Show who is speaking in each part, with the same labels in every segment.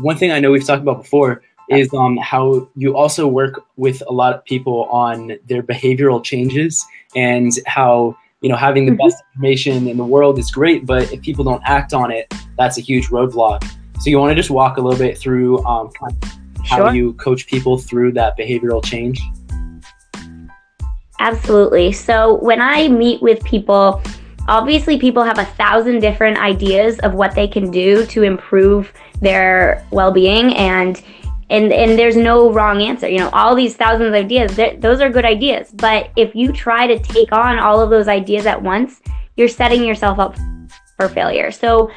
Speaker 1: one thing I know we've talked about before is um, how you also work with a lot of people on their behavioral changes and how you know having the mm-hmm. best information in the world is great, but if people don't act on it, that's a huge roadblock. So you want to just walk a little bit through um, how sure. you coach people through that behavioral change.
Speaker 2: Absolutely. So when I meet with people, obviously people have a thousand different ideas of what they can do to improve their well-being and and and there's no wrong answer. You know all these thousands of ideas those are good ideas. But if you try to take on all of those ideas at once you're setting yourself up for failure. So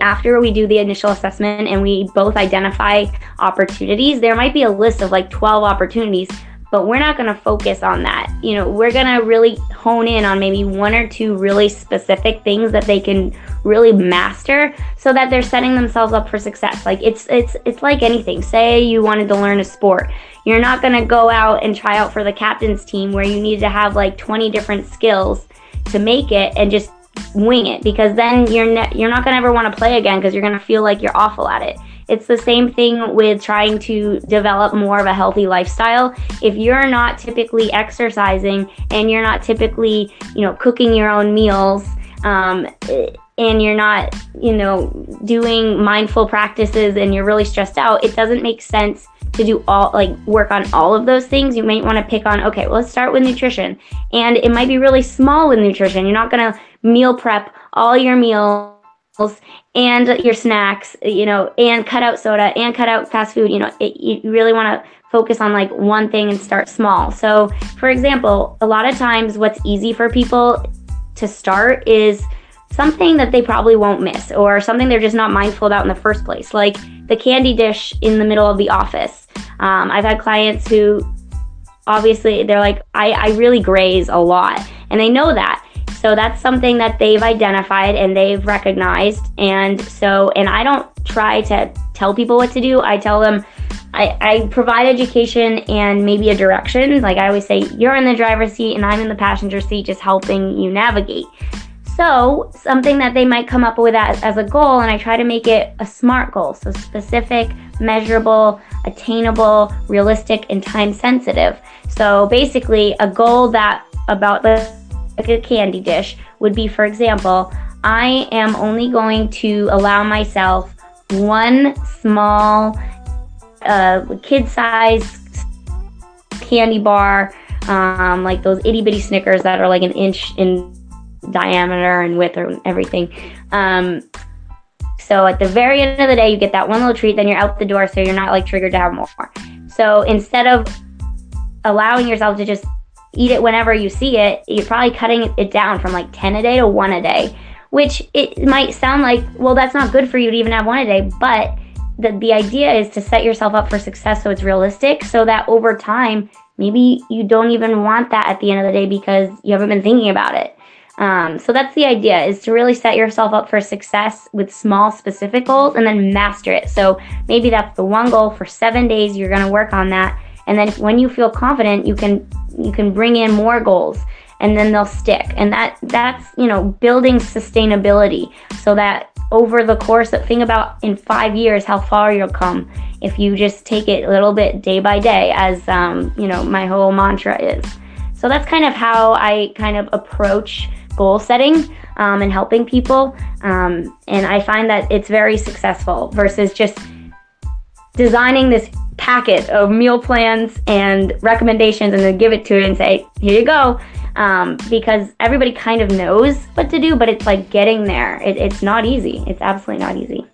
Speaker 2: after we do the initial assessment and we both identify opportunities there might be a list of like 12 opportunities but we're not going to focus on that. You know, we're going to really hone in on maybe one or two really specific things that they can really master so that they're setting themselves up for success. Like it's it's it's like anything. Say you wanted to learn a sport. You're not going to go out and try out for the captain's team where you need to have like 20 different skills to make it and just wing it because then you're ne- you're not going to ever want to play again because you're going to feel like you're awful at it. It's the same thing with trying to develop more of a healthy lifestyle. If you're not typically exercising and you're not typically, you know, cooking your own meals, um, and you're not, you know, doing mindful practices and you're really stressed out, it doesn't make sense to do all like work on all of those things. You might want to pick on, okay, well, let's start with nutrition. And it might be really small with nutrition. You're not going to meal prep all your meals and your snacks, you know, and cut out soda and cut out fast food. You know, it, you really want to focus on like one thing and start small. So, for example, a lot of times what's easy for people to start is something that they probably won't miss or something they're just not mindful about in the first place, like the candy dish in the middle of the office. Um, I've had clients who obviously they're like, I, I really graze a lot, and they know that. So that's something that they've identified and they've recognized. And so, and I don't try to tell people what to do. I tell them, I, I provide education and maybe a direction. Like I always say, you're in the driver's seat and I'm in the passenger seat, just helping you navigate. So, something that they might come up with as, as, a goal, and I try to make it a SMART goal. So, specific, measurable, attainable, realistic, and time sensitive. So, basically, a goal that about the like a candy dish would be, for example, I am only going to allow myself one small uh, kid size candy bar, um, like those itty bitty Snickers that are like an inch in diameter and width and everything. Um, so at the very end of the day, you get that one little treat, then you're out the door, so you're not like triggered to have more. So instead of allowing yourself to just eat it whenever you see it, you're probably cutting it down from like 10 a day to one a day, which it might sound like, well, that's not good for you to even have one a day, but the, the idea is to set yourself up for success so it's realistic so that over time, maybe you don't even want that at the end of the day because you haven't been thinking about it. Um, so that's the idea is to really set yourself up for success with small specific goals and then master it. So maybe that's the one goal for seven days. You're going to work on that and then when you feel confident you can you can bring in more goals and then they'll stick. And that that's you know building sustainability so that over the course of think about in five years how far you'll come if you just take it a little bit day by day as um, you know my whole mantra is. So that's kind of how i kind of approach goal setting um, and helping people um, and i find that it's very successful versus just designing this packet of meal plans and recommendations and then give it to it and say, here you go. Um, because everybody kind of knows what to do, but it's like getting there. It, it's not easy. It's absolutely not easy.